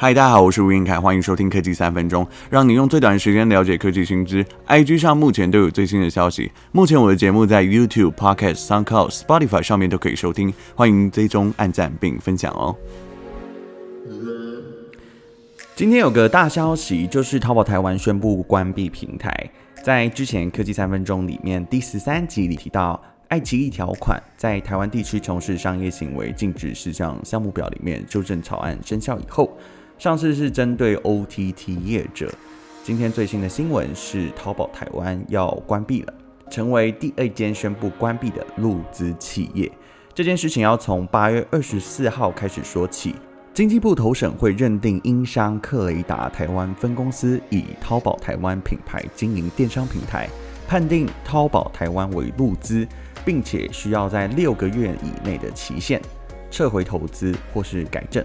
嗨，大家好，我是吴晏恺，欢迎收听科技三分钟，让你用最短的时间了解科技新知。IG 上目前都有最新的消息。目前我的节目在 YouTube、Podcast、SoundCloud、Spotify 上面都可以收听，欢迎追踪、按赞并分享哦。今天有个大消息，就是淘宝台湾宣布关闭平台。在之前科技三分钟里面第十三集里提到，爱奇艺条款在台湾地区从事商业行为禁止事项项目表里面修正草案生效以后。上次是针对 OTT 业者，今天最新的新闻是淘宝台湾要关闭了，成为第二间宣布关闭的陆资企业。这件事情要从八月二十四号开始说起。经济部投审会认定英商克雷达台湾分公司以淘宝台湾品牌经营电商平台，判定淘宝台湾为陆资，并且需要在六个月以内的期限撤回投资或是改正。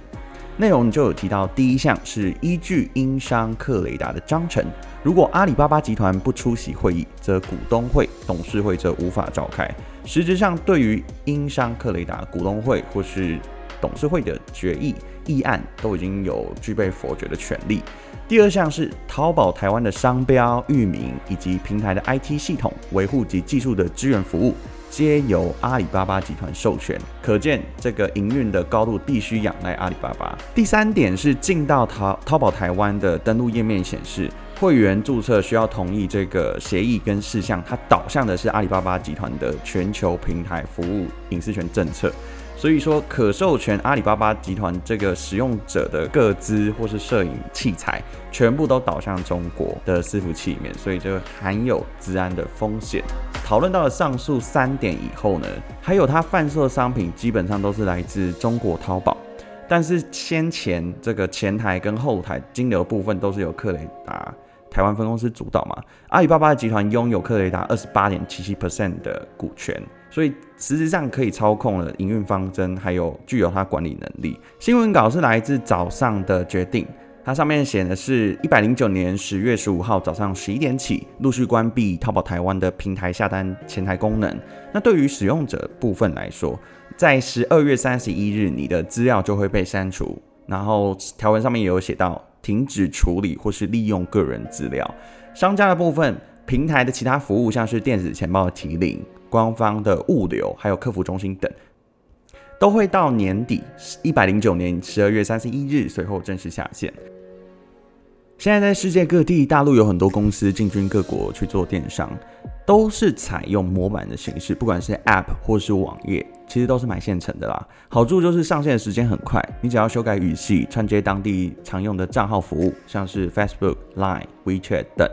内容就有提到，第一项是依据英商克雷达的章程，如果阿里巴巴集团不出席会议，则股东会、董事会则无法召开。实质上，对于英商克雷达股东会或是董事会的决议议案，都已经有具备否决的权利。第二项是淘宝台湾的商标、域名以及平台的 IT 系统维护及技术的支援服务。皆由阿里巴巴集团授权，可见这个营运的高度必须仰赖阿里巴巴。第三点是进到淘淘宝台湾的登录页面显示，会员注册需要同意这个协议跟事项，它导向的是阿里巴巴集团的全球平台服务隐私权政策。所以说，可授权阿里巴巴集团这个使用者的各资或是摄影器材，全部都导向中国的伺服器里面，所以就含有治安的风险。讨论到了上述三点以后呢，还有它贩售的商品基本上都是来自中国淘宝，但是先前这个前台跟后台金流部分都是由克雷达台湾分公司主导嘛，阿里巴巴集团拥有克雷达二十八点七七 percent 的股权。所以实质上可以操控了营运方针，还有具有它管理能力。新闻稿是来自早上的决定，它上面写的是一百零九年十月十五号早上十一点起，陆续关闭淘宝台湾的平台下单前台功能。那对于使用者部分来说，在十二月三十一日，你的资料就会被删除。然后条文上面也有写到，停止处理或是利用个人资料。商家的部分，平台的其他服务，像是电子钱包的提领。官方的物流，还有客服中心等，都会到年底一百零九年十二月三十一日，随后正式下线。现在在世界各地，大陆有很多公司进军各国去做电商，都是采用模板的形式，不管是 App 或是网页，其实都是买现成的啦。好处就是上线的时间很快，你只要修改语系，串接当地常用的账号服务，像是 Facebook、Line、WeChat 等，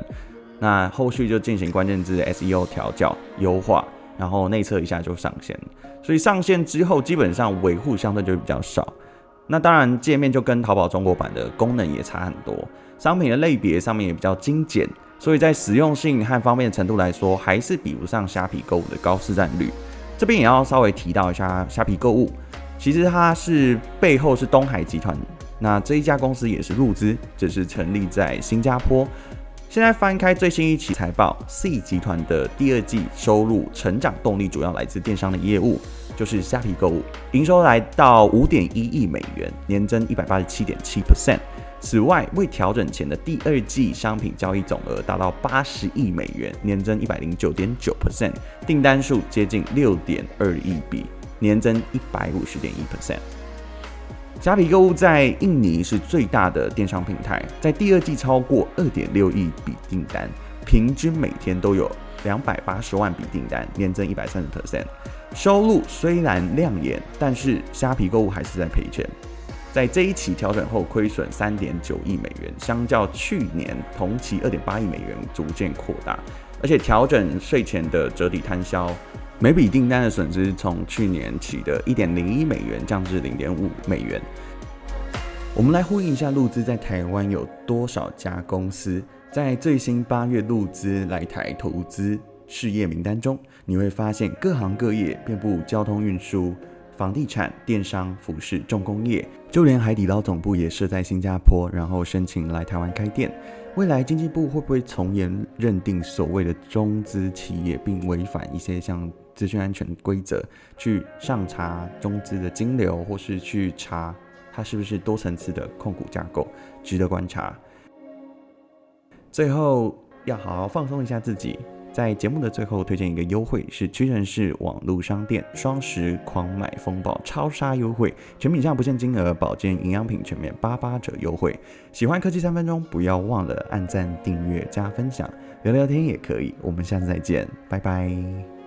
那后续就进行关键字 SEO 调校优化。然后内测一下就上线，所以上线之后基本上维护相对就比较少。那当然界面就跟淘宝中国版的功能也差很多，商品的类别上面也比较精简，所以在实用性和方便程度来说，还是比不上虾皮购物的高市占率。这边也要稍微提到一下虾皮购物，其实它是背后是东海集团，那这一家公司也是陆资，只是成立在新加坡。现在翻开最新一期财报，C 集团的第二季收入成长动力主要来自电商的业务，就是虾皮购物，营收来到五点一亿美元，年增一百八十七点七 percent。此外，未调整前的第二季商品交易总额达到八十亿美元，年增一百零九点九 percent，订单数接近六点二亿笔，年增一百五十点一 percent。虾皮购物在印尼是最大的电商平台，在第二季超过二点六亿笔订单，平均每天都有两百八十万笔订单，年增一百三十 percent。收入虽然亮眼，但是虾皮购物还是在赔钱，在这一期调整后亏损三点九亿美元，相较去年同期二点八亿美元逐渐扩大，而且调整税前的折抵摊销。每笔订单的损失从去年起的一点零一美元降至零点五美元。我们来呼应一下陆资在台湾有多少家公司。在最新八月陆资来台投资事业名单中，你会发现各行各业遍布交通运输、房地产、电商、服饰、重工业，就连海底捞总部也设在新加坡，然后申请来台湾开店。未来经济部会不会从严认定所谓的中资企业，并违反一些像资讯安全规则，去上查中资的金流，或是去查它是不是多层次的控股架构，值得观察。最后要好好放松一下自己。在节目的最后推荐一个优惠，是屈臣氏网络商店双十狂买风暴超杀优惠，全品项不限金额，保健营养品全面八八折优惠。喜欢科技三分钟，不要忘了按赞、订阅、加分享，聊聊天也可以。我们下次再见，拜拜。